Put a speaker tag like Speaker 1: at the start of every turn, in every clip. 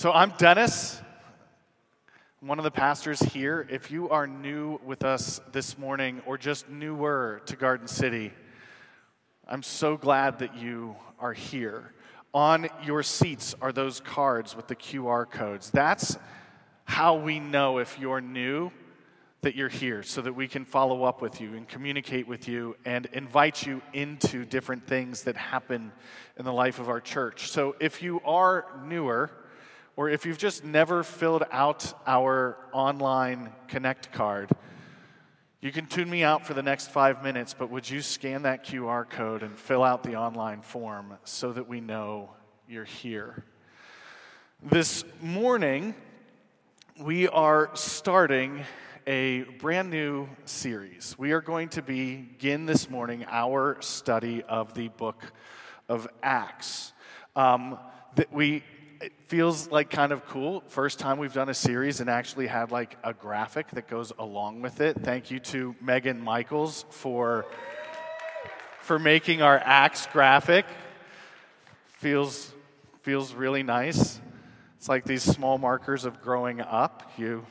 Speaker 1: So I'm Dennis. One of the pastors here. If you are new with us this morning or just newer to Garden City, I'm so glad that you are here. On your seats are those cards with the QR codes. That's how we know if you're new that you're here so that we can follow up with you and communicate with you and invite you into different things that happen in the life of our church. So if you are newer, or if you've just never filled out our online Connect card, you can tune me out for the next five minutes, but would you scan that QR code and fill out the online form so that we know you're here? This morning, we are starting a brand new series. We are going to begin this morning our study of the book of Acts. Um, that we it feels like kind of cool. First time we've done a series and actually had like a graphic that goes along with it. Thank you to Megan Michaels for for making our Acts graphic. Feels feels really nice. It's like these small markers of growing up. You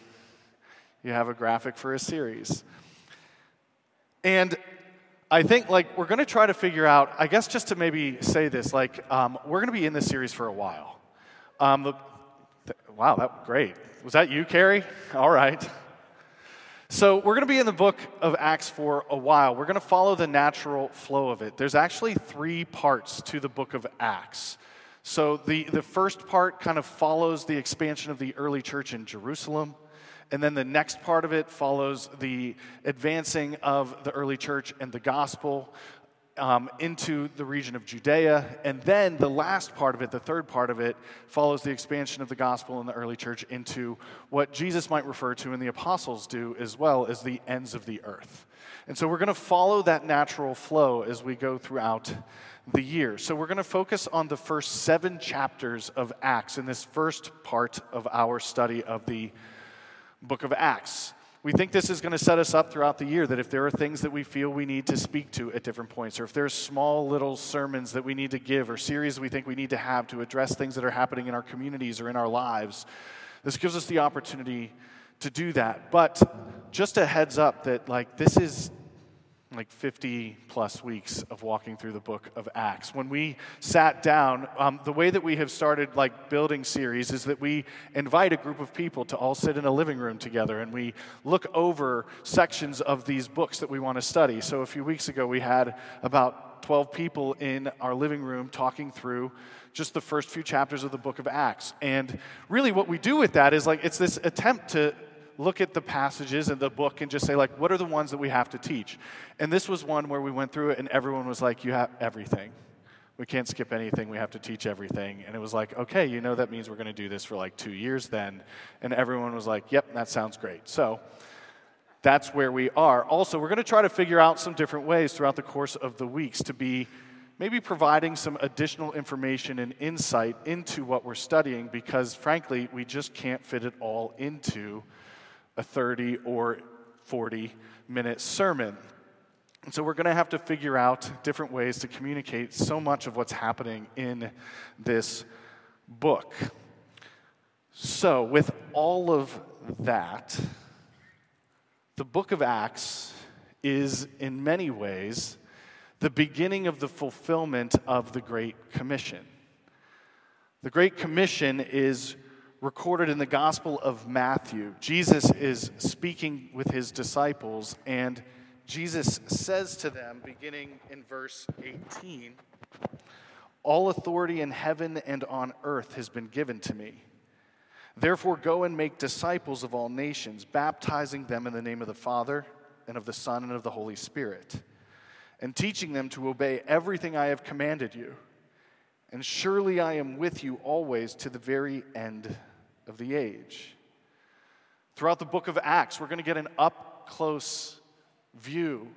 Speaker 1: you have a graphic for a series. And I think like we're going to try to figure out. I guess just to maybe say this, like um, we're going to be in this series for a while. Um, the, the, wow, that great. Was that you, Carrie? All right. So we're going to be in the book of Acts for a while. We're going to follow the natural flow of it. There's actually three parts to the book of Acts. So the, the first part kind of follows the expansion of the early church in Jerusalem. And then the next part of it follows the advancing of the early church and the gospel um, into the region of Judea. And then the last part of it, the third part of it, follows the expansion of the gospel in the early church into what Jesus might refer to and the apostles do as well as the ends of the earth. And so we're going to follow that natural flow as we go throughout the year. So we're going to focus on the first seven chapters of Acts in this first part of our study of the book of Acts we think this is going to set us up throughout the year that if there are things that we feel we need to speak to at different points, or if there's small little sermons that we need to give, or series we think we need to have to address things that are happening in our communities or in our lives, this gives us the opportunity to do that. But just a heads up that, like, this is like 50 plus weeks of walking through the book of acts. When we sat down um, the way that we have started like building series is that we invite a group of people to all sit in a living room together and we look over sections of these books that we want to study. So a few weeks ago we had about 12 people in our living room talking through just the first few chapters of the book of acts. And really what we do with that is like it's this attempt to look at the passages in the book and just say, like, what are the ones that we have to teach? And this was one where we went through it and everyone was like, you have everything. We can't skip anything. We have to teach everything. And it was like, okay, you know, that means we're going to do this for like two years then. And everyone was like, yep, that sounds great. So that's where we are. Also, we're going to try to figure out some different ways throughout the course of the weeks to be maybe providing some additional information and insight into what we're studying because, frankly, we just can't fit it all into a 30 or 40 minute sermon. And so we're going to have to figure out different ways to communicate so much of what's happening in this book. So, with all of that, the book of Acts is in many ways the beginning of the fulfillment of the Great Commission. The Great Commission is recorded in the Gospel of Matthew. Jesus is speaking with his disciples, and Jesus says to them, beginning in verse 18, All authority in heaven and on earth has been given to me. Therefore, go and make disciples of all nations, baptizing them in the name of the Father, and of the Son, and of the Holy Spirit, and teaching them to obey everything I have commanded you. And surely I am with you always to the very end of the age. Throughout the book of Acts, we're going to get an up close view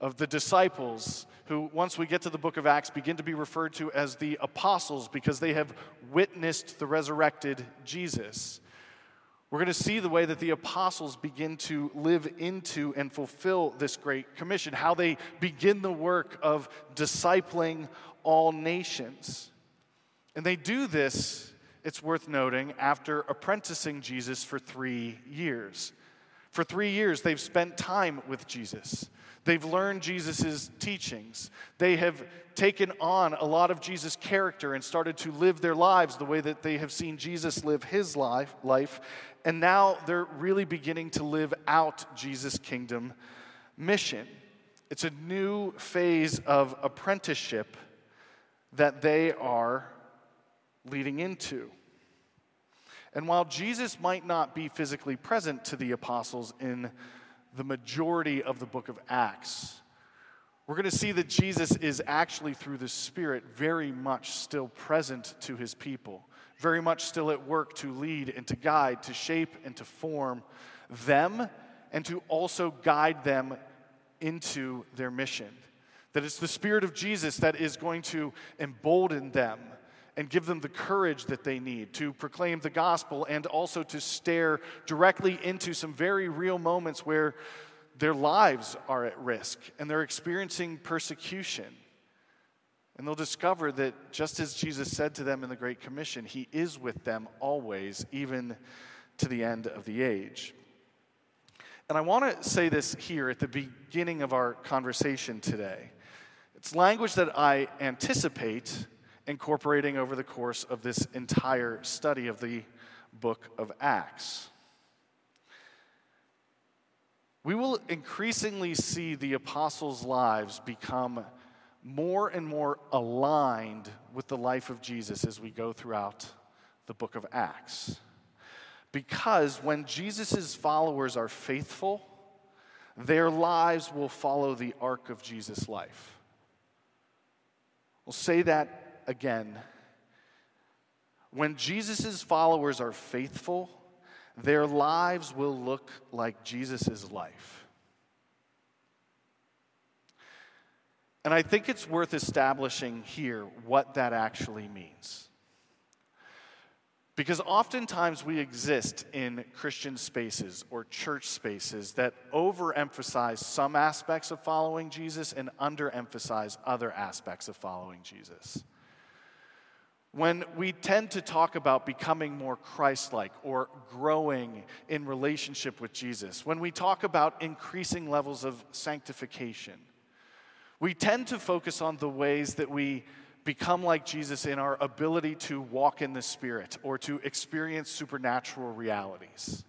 Speaker 1: of the disciples who, once we get to the book of Acts, begin to be referred to as the apostles because they have witnessed the resurrected Jesus. We're going to see the way that the apostles begin to live into and fulfill this great commission, how they begin the work of discipling all nations. And they do this it's worth noting, after apprenticing Jesus for three years. For three years, they've spent time with Jesus. They've learned Jesus' teachings. They have taken on a lot of Jesus' character and started to live their lives the way that they have seen Jesus live his life. life. And now they're really beginning to live out Jesus' kingdom mission. It's a new phase of apprenticeship that they are leading into. And while Jesus might not be physically present to the apostles in the majority of the book of Acts, we're going to see that Jesus is actually, through the Spirit, very much still present to his people, very much still at work to lead and to guide, to shape and to form them, and to also guide them into their mission. That it's the Spirit of Jesus that is going to embolden them and give them the courage that they need to proclaim the gospel and also to stare directly into some very real moments where their lives are at risk and they're experiencing persecution. And they'll discover that just as Jesus said to them in the Great Commission, He is with them always, even to the end of the age. And I want to say this here at the beginning of our conversation today. It's language that I anticipate incorporating over the course of this entire study of the book of Acts. We will increasingly see the apostles' lives become more and more aligned with the life of Jesus as we go throughout the book of Acts. Because when Jesus' followers are faithful, their lives will follow the arc of Jesus' life. We'll say that again. When Jesus' followers are faithful, their lives will look like Jesus' life. And I think it's worth establishing here what that actually means. Because oftentimes we exist in Christian spaces or church spaces that overemphasize some aspects of following Jesus and underemphasize other aspects of following Jesus. When we tend to talk about becoming more Christ like or growing in relationship with Jesus, when we talk about increasing levels of sanctification, we tend to focus on the ways that we become like Jesus in our ability to walk in the Spirit or to experience supernatural realities.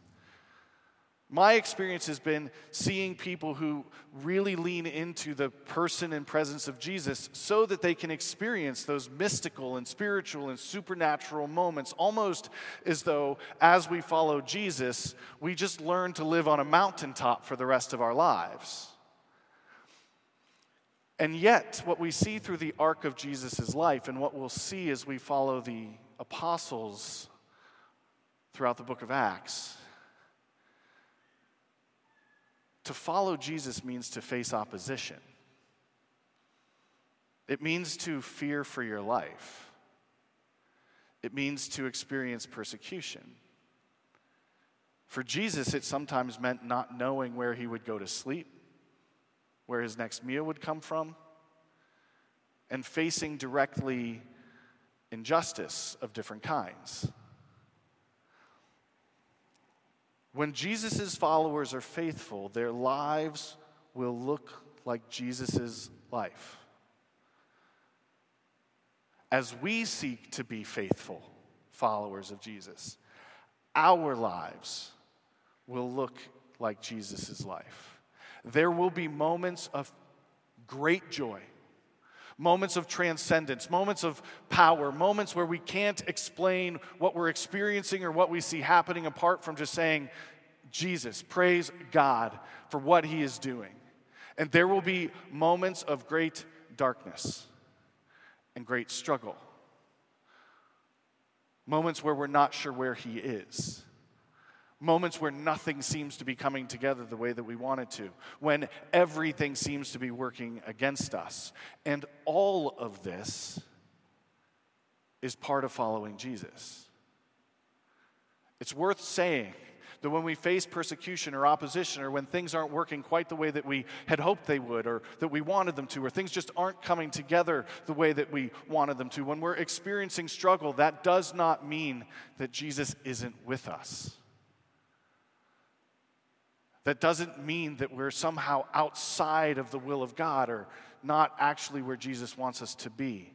Speaker 1: My experience has been seeing people who really lean into the person and presence of Jesus so that they can experience those mystical and spiritual and supernatural moments, almost as though as we follow Jesus, we just learn to live on a mountaintop for the rest of our lives. And yet, what we see through the arc of Jesus' life and what we'll see as we follow the apostles throughout the book of Acts to follow Jesus means to face opposition. It means to fear for your life. It means to experience persecution. For Jesus, it sometimes meant not knowing where he would go to sleep, where his next meal would come from, and facing directly injustice of different kinds. When Jesus' followers are faithful, their lives will look like Jesus' life. As we seek to be faithful followers of Jesus, our lives will look like Jesus' life. There will be moments of great joy, moments of transcendence, moments of power, moments where we can't explain what we're experiencing or what we see happening apart from just saying, Jesus, praise God for what he is doing. And there will be moments of great darkness and great struggle, moments where we're not sure where he is moments where nothing seems to be coming together the way that we want it to, when everything seems to be working against us. And all of this is part of following Jesus. It's worth saying that when we face persecution or opposition, or when things aren't working quite the way that we had hoped they would, or that we wanted them to, or things just aren't coming together the way that we wanted them to, when we're experiencing struggle, that does not mean that Jesus isn't with us. That doesn't mean that we're somehow outside of the will of God or not actually where Jesus wants us to be.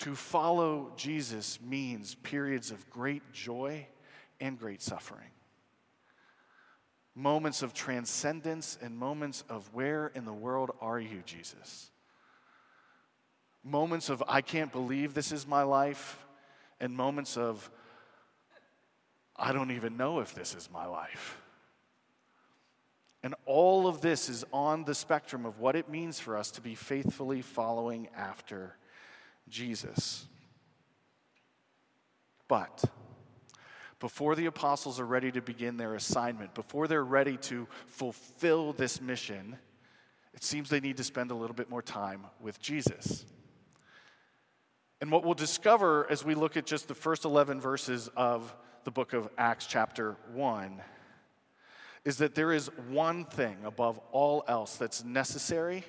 Speaker 1: To follow Jesus means periods of great joy and great suffering. Moments of transcendence and moments of where in the world are you, Jesus? Moments of I can't believe this is my life, and moments of I don't even know if this is my life. And all of this is on the spectrum of what it means for us to be faithfully following after Jesus. But before the apostles are ready to begin their assignment, before they're ready to fulfill this mission, it seems they need to spend a little bit more time with Jesus. And what we'll discover as we look at just the first 11 verses of the book of Acts, chapter 1, is that there is one thing above all else that's necessary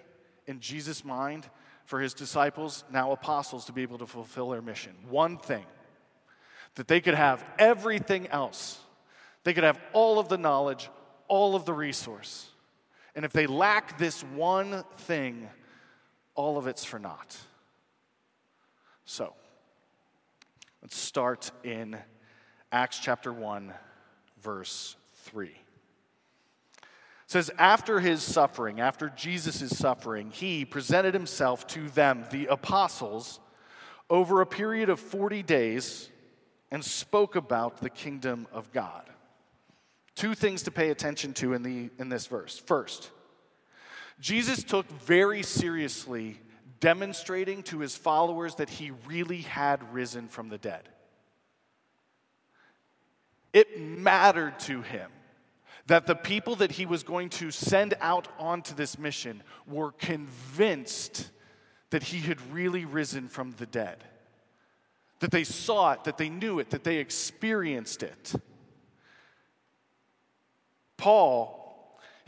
Speaker 1: in Jesus' mind for his disciples, now apostles, to be able to fulfill their mission. One thing that they could have everything else, they could have all of the knowledge, all of the resource. And if they lack this one thing, all of it's for naught. So, let's start in Acts chapter 1, verse 3 says, After his suffering, after Jesus' suffering, he presented himself to them, the apostles, over a period of 40 days and spoke about the kingdom of God. Two things to pay attention to in, the, in this verse. First, Jesus took very seriously demonstrating to his followers that he really had risen from the dead. It mattered to him that the people that he was going to send out onto this mission were convinced that he had really risen from the dead. That they saw it, that they knew it, that they experienced it. Paul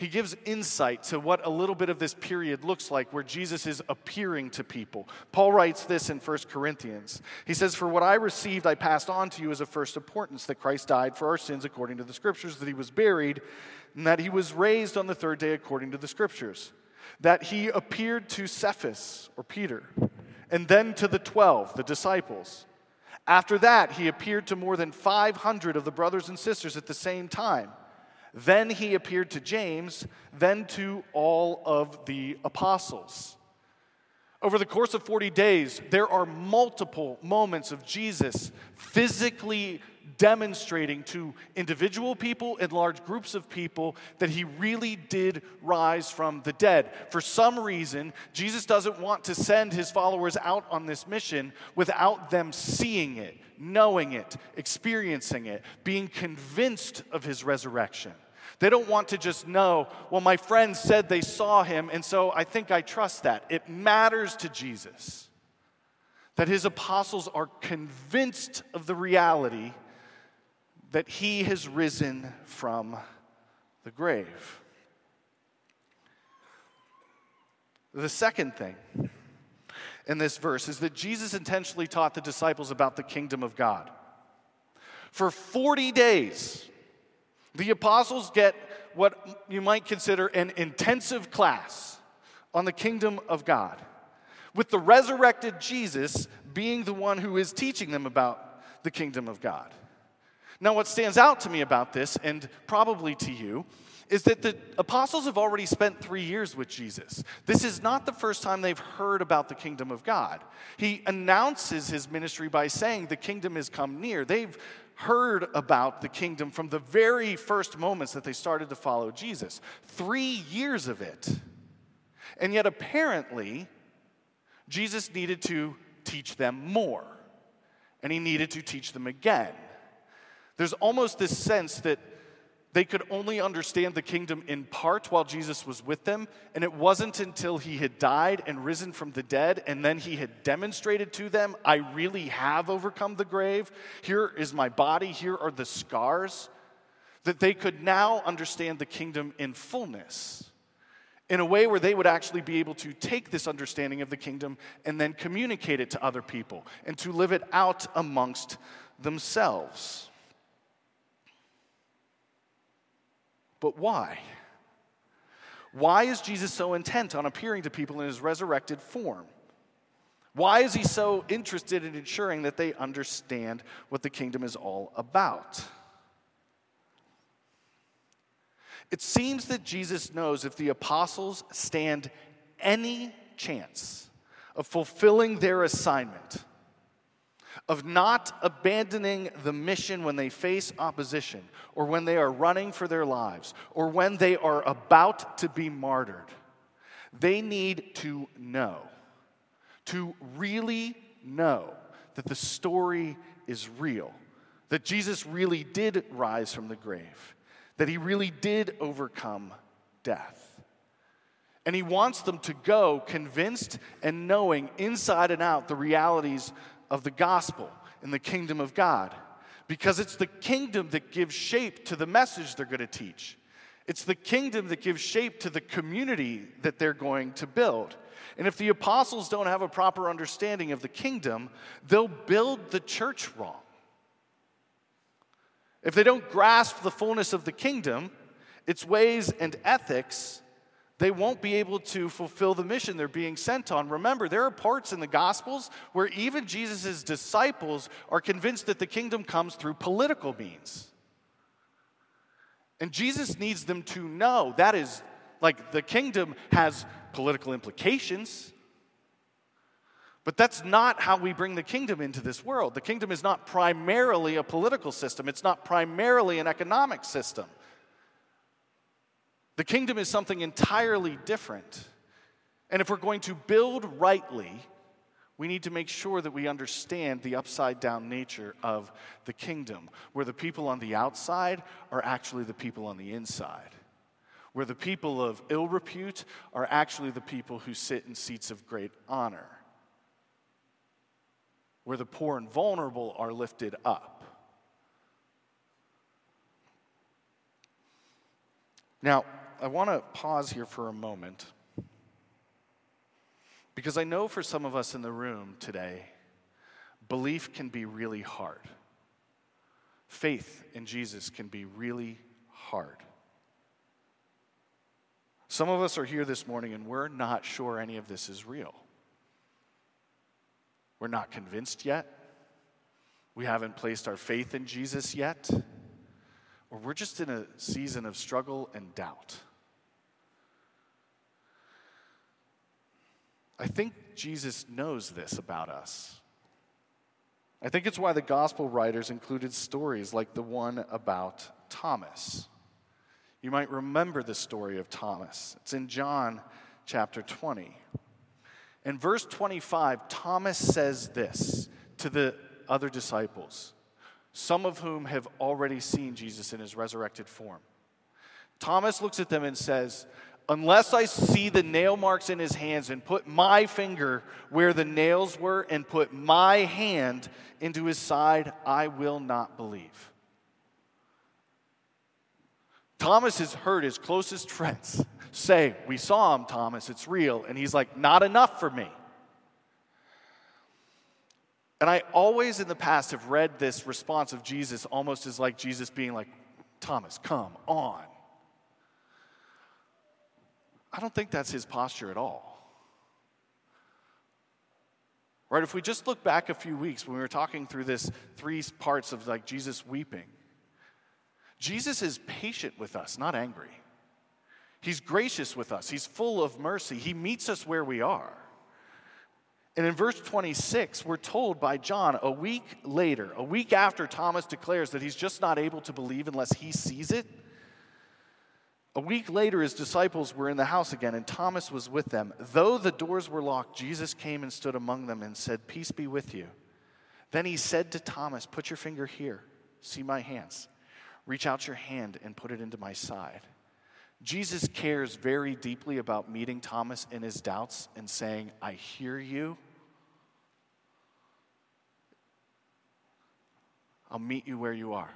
Speaker 1: he gives insight to what a little bit of this period looks like where Jesus is appearing to people. Paul writes this in 1 Corinthians. He says, For what I received, I passed on to you as of first importance that Christ died for our sins according to the Scriptures, that he was buried, and that he was raised on the third day according to the Scriptures, that he appeared to Cephas, or Peter, and then to the twelve, the disciples. After that, he appeared to more than 500 of the brothers and sisters at the same time. Then he appeared to James, then to all of the apostles. Over the course of 40 days, there are multiple moments of Jesus physically demonstrating to individual people and large groups of people that he really did rise from the dead. For some reason, Jesus doesn't want to send his followers out on this mission without them seeing it, knowing it, experiencing it, being convinced of his resurrection. They don't want to just know, well, my friends said they saw him, and so I think I trust that. It matters to Jesus that his apostles are convinced of the reality that he has risen from the grave. The second thing in this verse is that Jesus intentionally taught the disciples about the kingdom of God. For 40 days, the apostles get what you might consider an intensive class on the kingdom of God, with the resurrected Jesus being the one who is teaching them about the kingdom of God. Now, what stands out to me about this, and probably to you, is that the apostles have already spent three years with Jesus. This is not the first time they've heard about the kingdom of God. He announces his ministry by saying, The kingdom has come near. They've heard about the kingdom from the very first moments that they started to follow Jesus. Three years of it. And yet, apparently, Jesus needed to teach them more, and he needed to teach them again. There's almost this sense that They could only understand the kingdom in part while Jesus was with them, and it wasn't until he had died and risen from the dead, and then he had demonstrated to them, I really have overcome the grave. Here is my body, here are the scars, that they could now understand the kingdom in fullness in a way where they would actually be able to take this understanding of the kingdom and then communicate it to other people and to live it out amongst themselves. But why? Why is Jesus so intent on appearing to people in his resurrected form? Why is he so interested in ensuring that they understand what the kingdom is all about? It seems that Jesus knows if the apostles stand any chance of fulfilling their assignment, of not abandoning the mission when they face opposition, or when they are running for their lives, or when they are about to be martyred. They need to know, to really know that the story is real, that Jesus really did rise from the grave, that he really did overcome death. And he wants them to go convinced and knowing inside and out the realities of the gospel in the kingdom of God because it's the kingdom that gives shape to the message they're going to teach. It's the kingdom that gives shape to the community that they're going to build. And if the apostles don't have a proper understanding of the kingdom, they'll build the church wrong. If they don't grasp the fullness of the kingdom, its ways and ethics, they won't be able to fulfill the mission they're being sent on. Remember, there are parts in the Gospels where even Jesus' disciples are convinced that the kingdom comes through political means. And Jesus needs them to know that is like the kingdom has political implications. But that's not how we bring the kingdom into this world. The kingdom is not primarily a political system, it's not primarily an economic system. The kingdom is something entirely different. And if we're going to build rightly, we need to make sure that we understand the upside down nature of the kingdom, where the people on the outside are actually the people on the inside, where the people of ill repute are actually the people who sit in seats of great honor, where the poor and vulnerable are lifted up. Now, I want to pause here for a moment because I know for some of us in the room today, belief can be really hard. Faith in Jesus can be really hard. Some of us are here this morning and we're not sure any of this is real. We're not convinced yet. We haven't placed our faith in Jesus yet. Or we're just in a season of struggle and doubt. I think Jesus knows this about us. I think it's why the gospel writers included stories like the one about Thomas. You might remember the story of Thomas. It's in John chapter 20. In verse 25, Thomas says this to the other disciples, some of whom have already seen Jesus in his resurrected form. Thomas looks at them and says, unless I see the nail marks in his hands and put my finger where the nails were and put my hand into his side, I will not believe. Thomas has heard his closest friends say, We saw him, Thomas, it's real. And he's like, Not enough for me. And I always in the past have read this response of Jesus almost as like Jesus being like, Thomas, come on. I don't think that's his posture at all. Right? If we just look back a few weeks when we were talking through this three parts of like Jesus weeping, Jesus is patient with us, not angry. He's gracious with us, He's full of mercy. He meets us where we are. And in verse 26, we're told by John a week later, a week after Thomas declares that he's just not able to believe unless he sees it, a week later, his disciples were in the house again, and Thomas was with them. Though the doors were locked, Jesus came and stood among them and said, Peace be with you. Then he said to Thomas, Put your finger here. See my hands. Reach out your hand and put it into my side. Jesus cares very deeply about meeting Thomas in his doubts and saying, I hear you. I'll meet you where you are.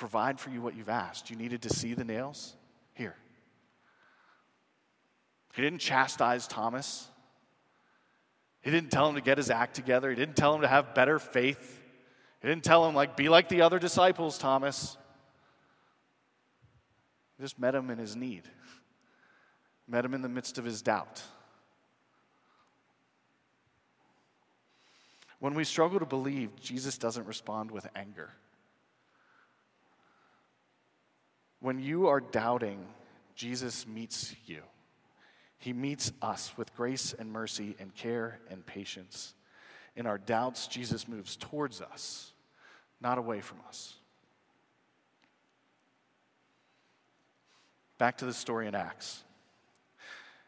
Speaker 1: Provide for you what you've asked. You needed to see the nails? Here. He didn't chastise Thomas. He didn't tell him to get his act together. He didn't tell him to have better faith. He didn't tell him, like, be like the other disciples, Thomas. He just met him in his need, met him in the midst of his doubt. When we struggle to believe, Jesus doesn't respond with anger. When you are doubting, Jesus meets you. He meets us with grace and mercy and care and patience. In our doubts, Jesus moves towards us, not away from us. Back to the story in Acts.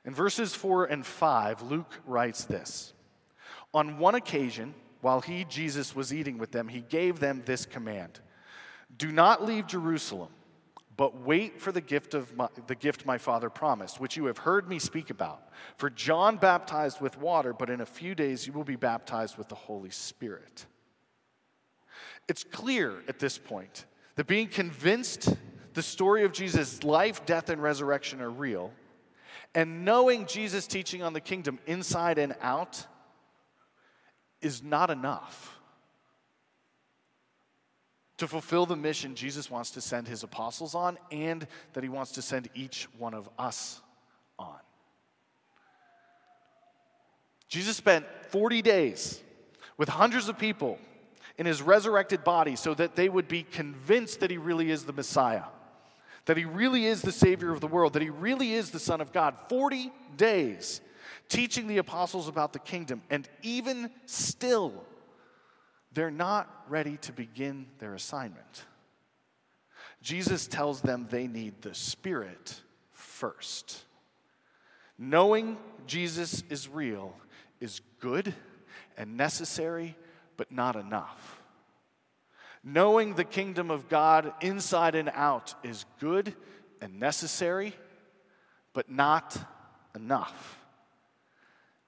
Speaker 1: In verses 4 and 5, Luke writes this On one occasion, while he, Jesus, was eating with them, he gave them this command Do not leave Jerusalem but wait for the gift of my, the gift my father promised which you have heard me speak about. For john baptized with water but in a few days you will be baptized with the holy spirit. It's clear at this point that being convinced the story of jesus life death and resurrection are real and knowing jesus teaching on the kingdom inside and out is not enough to fulfill the mission Jesus wants to send his apostles on and that he wants to send each one of us on. Jesus spent 40 days with hundreds of people in his resurrected body so that they would be convinced that he really is the Messiah, that he really is the Savior of the world, that he really is the Son of God. 40 days teaching the apostles about the kingdom, and even still, they're not ready to begin their assignment. Jesus tells them they need the Spirit first. Knowing Jesus is real is good and necessary, but not enough. Knowing the kingdom of God inside and out is good and necessary, but not enough.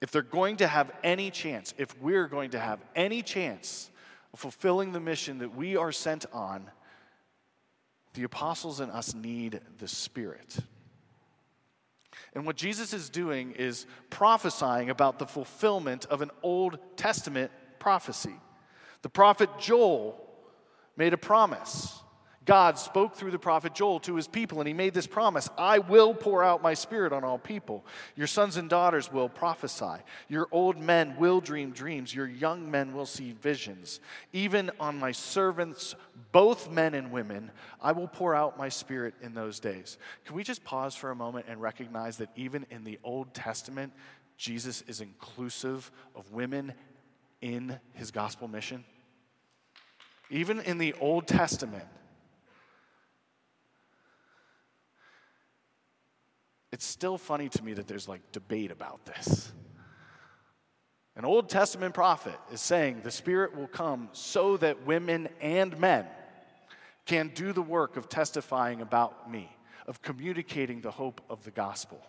Speaker 1: If they're going to have any chance, if we're going to have any chance fulfilling the mission that we are sent on, the apostles and us need the Spirit. And what Jesus is doing is prophesying about the fulfillment of an Old Testament prophecy. The prophet Joel made a promise God spoke through the prophet Joel to his people, and he made this promise I will pour out my spirit on all people. Your sons and daughters will prophesy. Your old men will dream dreams. Your young men will see visions. Even on my servants, both men and women, I will pour out my spirit in those days. Can we just pause for a moment and recognize that even in the Old Testament, Jesus is inclusive of women in his gospel mission? Even in the Old Testament, It's still funny to me that there's like debate about this. An Old Testament prophet is saying the Spirit will come so that women and men can do the work of testifying about me, of communicating the hope of the gospel.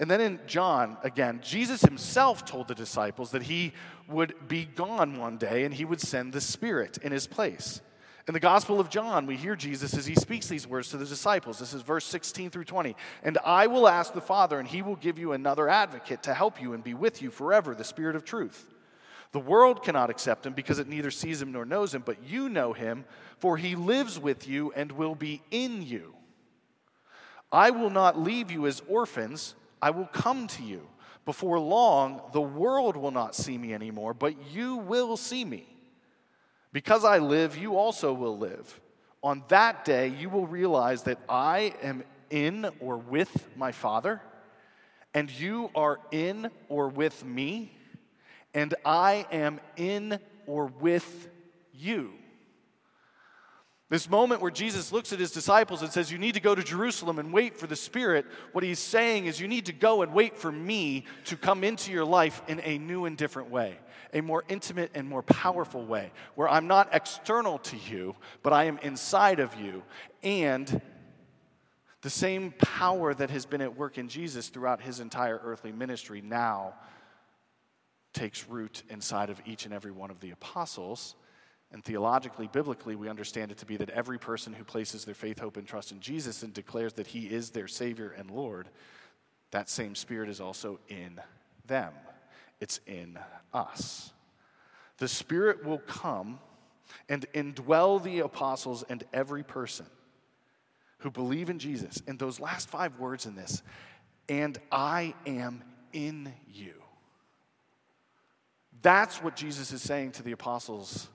Speaker 1: And then in John, again, Jesus himself told the disciples that he would be gone one day and he would send the Spirit in his place. In the Gospel of John, we hear Jesus as he speaks these words to the disciples. This is verse 16 through 20. And I will ask the Father, and he will give you another advocate to help you and be with you forever, the Spirit of truth. The world cannot accept him because it neither sees him nor knows him, but you know him, for he lives with you and will be in you. I will not leave you as orphans, I will come to you. Before long, the world will not see me anymore, but you will see me. Because I live, you also will live. On that day, you will realize that I am in or with my Father, and you are in or with me, and I am in or with you. This moment where Jesus looks at his disciples and says, You need to go to Jerusalem and wait for the Spirit, what he's saying is, You need to go and wait for me to come into your life in a new and different way, a more intimate and more powerful way, where I'm not external to you, but I am inside of you. And the same power that has been at work in Jesus throughout his entire earthly ministry now takes root inside of each and every one of the apostles and theologically, biblically, we understand it to be that every person who places their faith, hope, and trust in Jesus and declares that he is their Savior and Lord, that same Spirit is also in them. It's in us. The Spirit will come and indwell the apostles and every person who believe in Jesus. And those last five words in this, and I am in you. That's what Jesus is saying to the apostles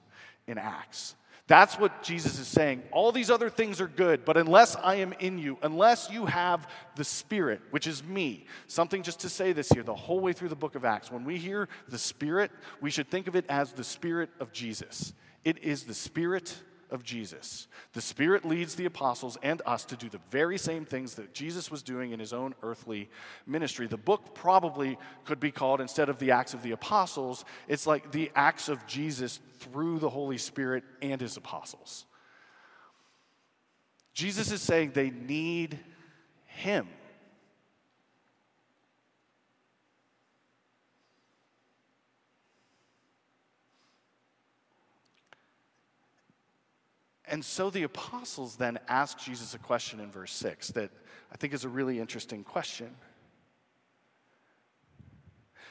Speaker 1: in Acts. That's what Jesus is saying. All these other things are good, but unless I am in you, unless you have the Spirit, which is me, something just to say this here the whole way through the book of Acts, when we hear the Spirit, we should think of it as the Spirit of Jesus. It is the Spirit of Jesus. The Spirit leads the apostles and us to do the very same things that Jesus was doing in his own earthly ministry. The book probably could be called, instead of the Acts of the Apostles, it's like the Acts of Jesus through the Holy Spirit and his apostles. Jesus is saying they need him. And so the apostles then ask Jesus a question in verse 6 that I think is a really interesting question.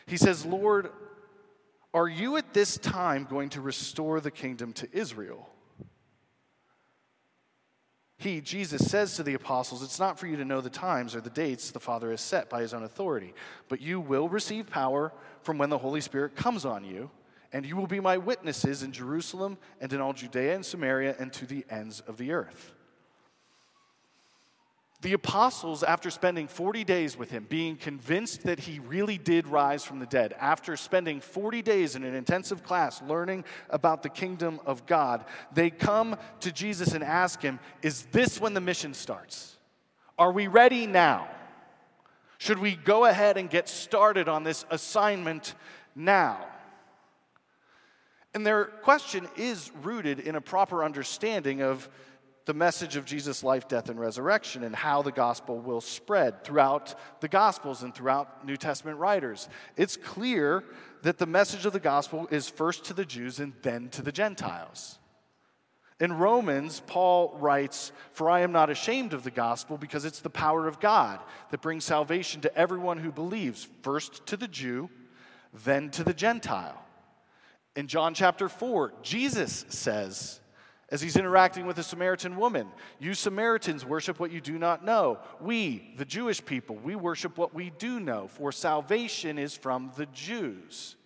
Speaker 1: He says, Lord, are you at this time going to restore the kingdom to Israel? He, Jesus, says to the apostles, It's not for you to know the times or the dates the Father has set by his own authority, but you will receive power from when the Holy Spirit comes on you and you will be my witnesses in Jerusalem and in all Judea and Samaria and to the ends of the earth. The apostles, after spending 40 days with him, being convinced that he really did rise from the dead, after spending 40 days in an intensive class learning about the kingdom of God, they come to Jesus and ask him, Is this when the mission starts? Are we ready now? Should we go ahead and get started on this assignment now? And their question is rooted in a proper understanding of the message of Jesus' life, death, and resurrection, and how the gospel will spread throughout the gospels and throughout New Testament writers. It's clear that the message of the gospel is first to the Jews and then to the Gentiles. In Romans, Paul writes, For I am not ashamed of the gospel because it's the power of God that brings salvation to everyone who believes, first to the Jew, then to the Gentile. In John chapter 4, Jesus says, as he's interacting with a Samaritan woman, You Samaritans worship what you do not know. We, the Jewish people, we worship what we do know, for salvation is from the Jews.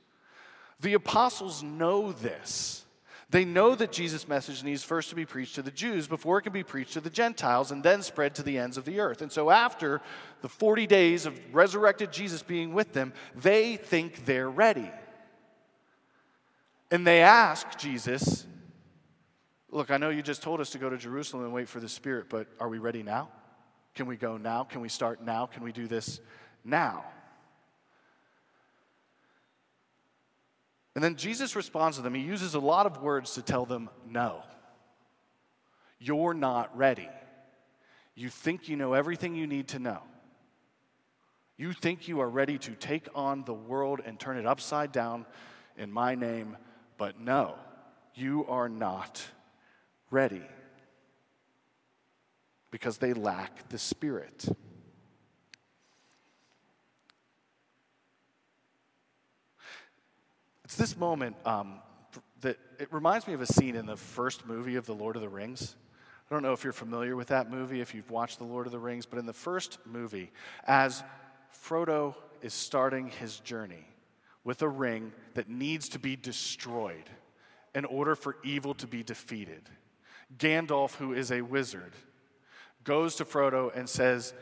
Speaker 1: The apostles know this. They know that Jesus' message needs first to be preached to the Jews before it can be preached to the Gentiles and then spread to the ends of the earth. And so, after the 40 days of resurrected Jesus being with them, they think they're ready. And they ask Jesus, Look, I know you just told us to go to Jerusalem and wait for the Spirit, but are we ready now? Can we go now? Can we start now? Can we do this now? And then Jesus responds to them. He uses a lot of words to tell them, No, you're not ready. You think you know everything you need to know. You think you are ready to take on the world and turn it upside down in my name but no, you are not ready because they lack the Spirit. It's this moment um, that it reminds me of a scene in the first movie of The Lord of the Rings. I don't know if you're familiar with that movie, if you've watched The Lord of the Rings, but in the first movie, as Frodo is starting his journey, with a ring that needs to be destroyed in order for evil to be defeated. Gandalf, who is a wizard, goes to Frodo and says,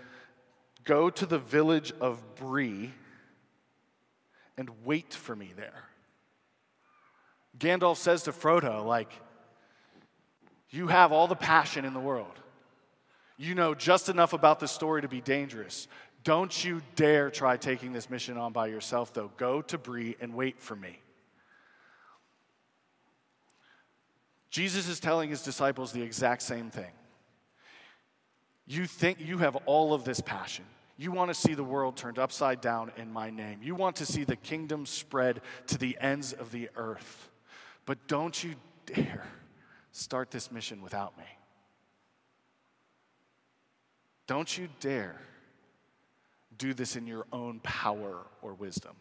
Speaker 1: Go to the village of Bree and wait for me there. Gandalf says to Frodo, like, You have all the passion in the world. You know just enough about the story to be dangerous. Don't you dare try taking this mission on by yourself, though. Go to Bree and wait for me. Jesus is telling his disciples the exact same thing. You think you have all of this passion. You want to see the world turned upside down in my name. You want to see the kingdom spread to the ends of the earth. But don't you dare start this mission without me. Don't you dare do this in your own power or wisdom.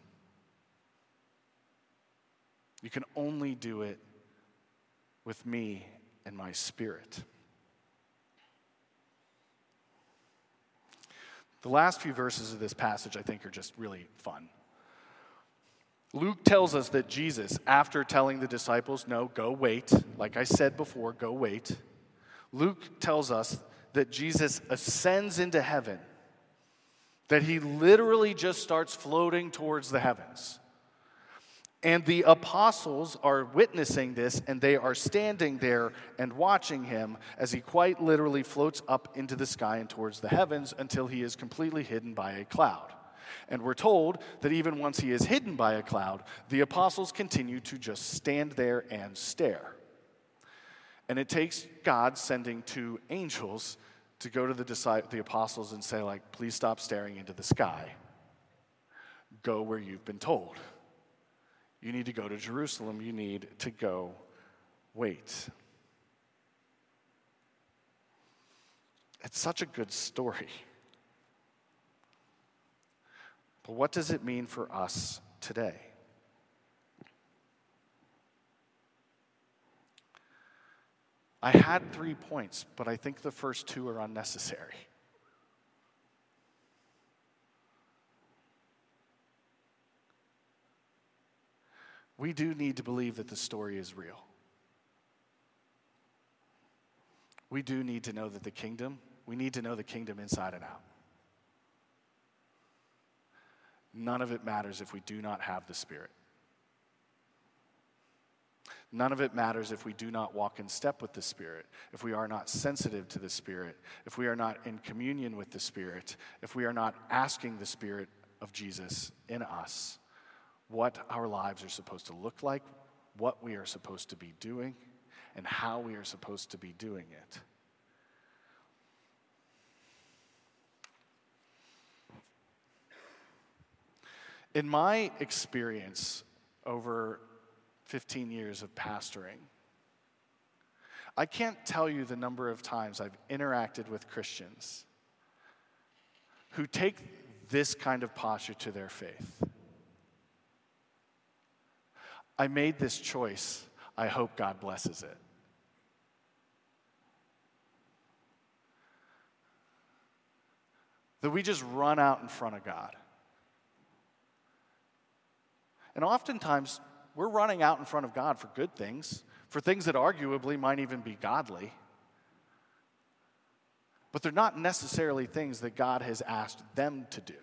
Speaker 1: You can only do it with me and my spirit. The last few verses of this passage, I think, are just really fun. Luke tells us that Jesus, after telling the disciples, no, go wait, like I said before, go wait, Luke tells us that Jesus ascends into heaven, that he literally just starts floating towards the heavens. And the apostles are witnessing this, and they are standing there and watching him as he quite literally floats up into the sky and towards the heavens until he is completely hidden by a cloud. And we're told that even once he is hidden by a cloud, the apostles continue to just stand there and stare. And it takes God sending two angels to go to the, the apostles and say, like, please stop staring into the sky. Go where you've been told. You need to go to Jerusalem. You need to go wait. It's such a good story. But what does it mean for us today? I had three points, but I think the first two are unnecessary. we do need to believe that the story is real. We do need to know that the kingdom, we need to know the kingdom inside and out. None of it matters if we do not have the Spirit. None of it matters if we do not walk in step with the Spirit, if we are not sensitive to the Spirit, if we are not in communion with the Spirit, if we are not asking the Spirit of Jesus in us what our lives are supposed to look like, what we are supposed to be doing, and how we are supposed to be doing it. In my experience over 15 years of pastoring, I can't tell you the number of times I've interacted with Christians who take this kind of posture to their faith. I made this choice. I hope God blesses it. That we just run out in front of God. And oftentimes, we're running out in front of God for good things, for things that arguably might even be godly. But they're not necessarily things that God has asked them to do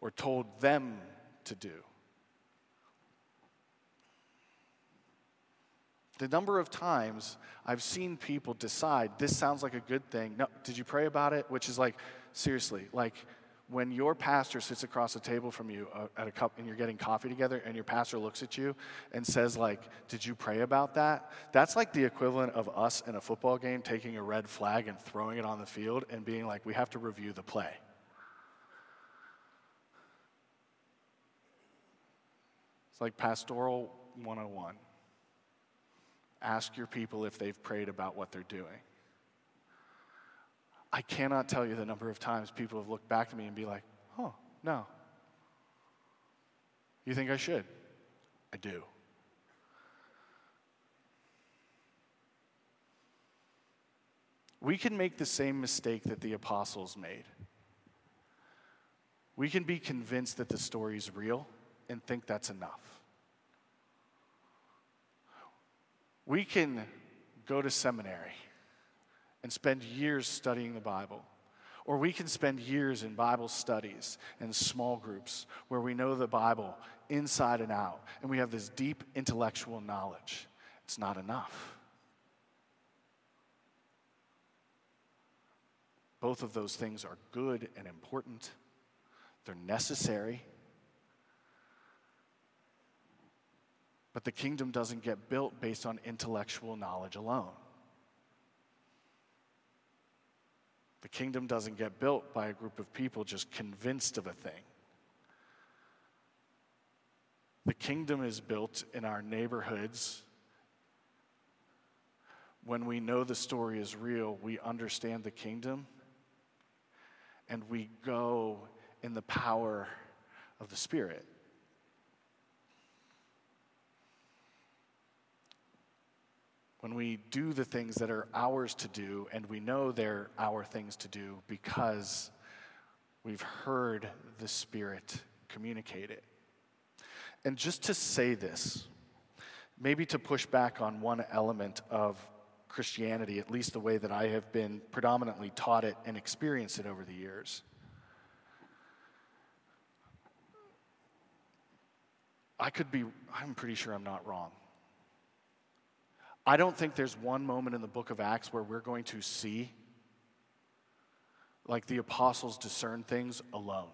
Speaker 1: or told them to do. The number of times I've seen people decide this sounds like a good thing. No, did you pray about it? Which is like, seriously, like when your pastor sits across the table from you uh, at a cup and you're getting coffee together and your pastor looks at you and says like did you pray about that? That's like the equivalent of us in a football game taking a red flag and throwing it on the field and being like we have to review the play. It's like pastoral 101 Ask your people if they've prayed about what they're doing. I cannot tell you the number of times people have looked back at me and be like, oh, no. You think I should? I do. We can make the same mistake that the apostles made. We can be convinced that the story is real and think that's enough. We can go to seminary and spend years studying the Bible. Or we can spend years in Bible studies and small groups where we know the Bible inside and out and we have this deep intellectual knowledge. It's not enough. Both of those things are good and important, they're necessary. But the kingdom doesn't get built based on intellectual knowledge alone. The kingdom doesn't get built by a group of people just convinced of a thing. The kingdom is built in our neighborhoods. When we know the story is real, we understand the kingdom, and we go in the power of the Spirit. When we do the things that are ours to do, and we know they're our things to do because we've heard the Spirit communicate it. And just to say this, maybe to push back on one element of Christianity, at least the way that I have been predominantly taught it and experienced it over the years. I could be, I'm pretty sure I'm not wrong. I don't think there's one moment in the book of Acts where we're going to see like the apostles discern things alone.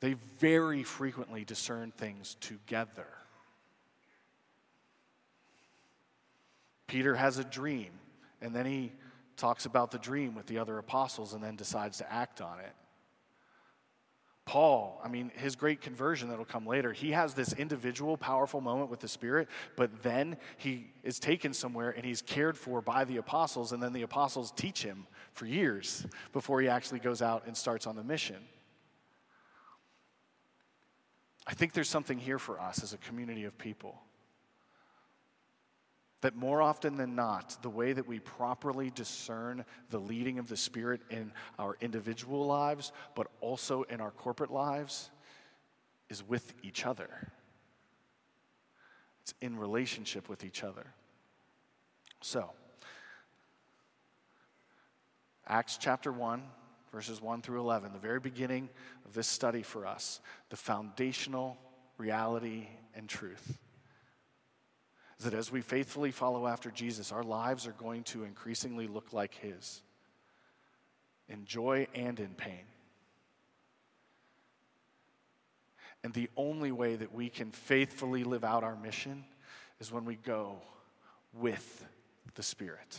Speaker 1: They very frequently discern things together. Peter has a dream, and then he talks about the dream with the other apostles and then decides to act on it. Paul, I mean, his great conversion that'll come later, he has this individual powerful moment with the Spirit, but then he is taken somewhere and he's cared for by the apostles, and then the apostles teach him for years before he actually goes out and starts on the mission. I think there's something here for us as a community of people that more often than not, the way that we properly discern the leading of the Spirit in our individual lives, but also in our corporate lives, is with each other. It's in relationship with each other. So, Acts chapter 1, verses 1 through 11, the very beginning of this study for us, the foundational reality and truth is that as we faithfully follow after Jesus, our lives are going to increasingly look like His in joy and in pain. And the only way that we can faithfully live out our mission is when we go with the Spirit.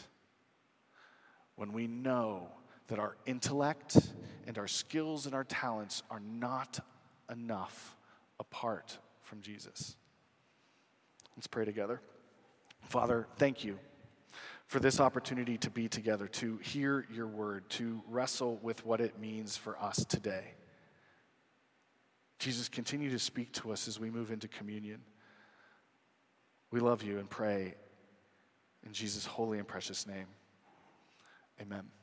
Speaker 1: When we know that our intellect and our skills and our talents are not enough apart from Jesus. Let's pray together. Father, thank you for this opportunity to be together, to hear your word, to wrestle with what it means for us today. Jesus, continue to speak to us as we move into communion. We love you and pray in Jesus' holy and precious name. Amen.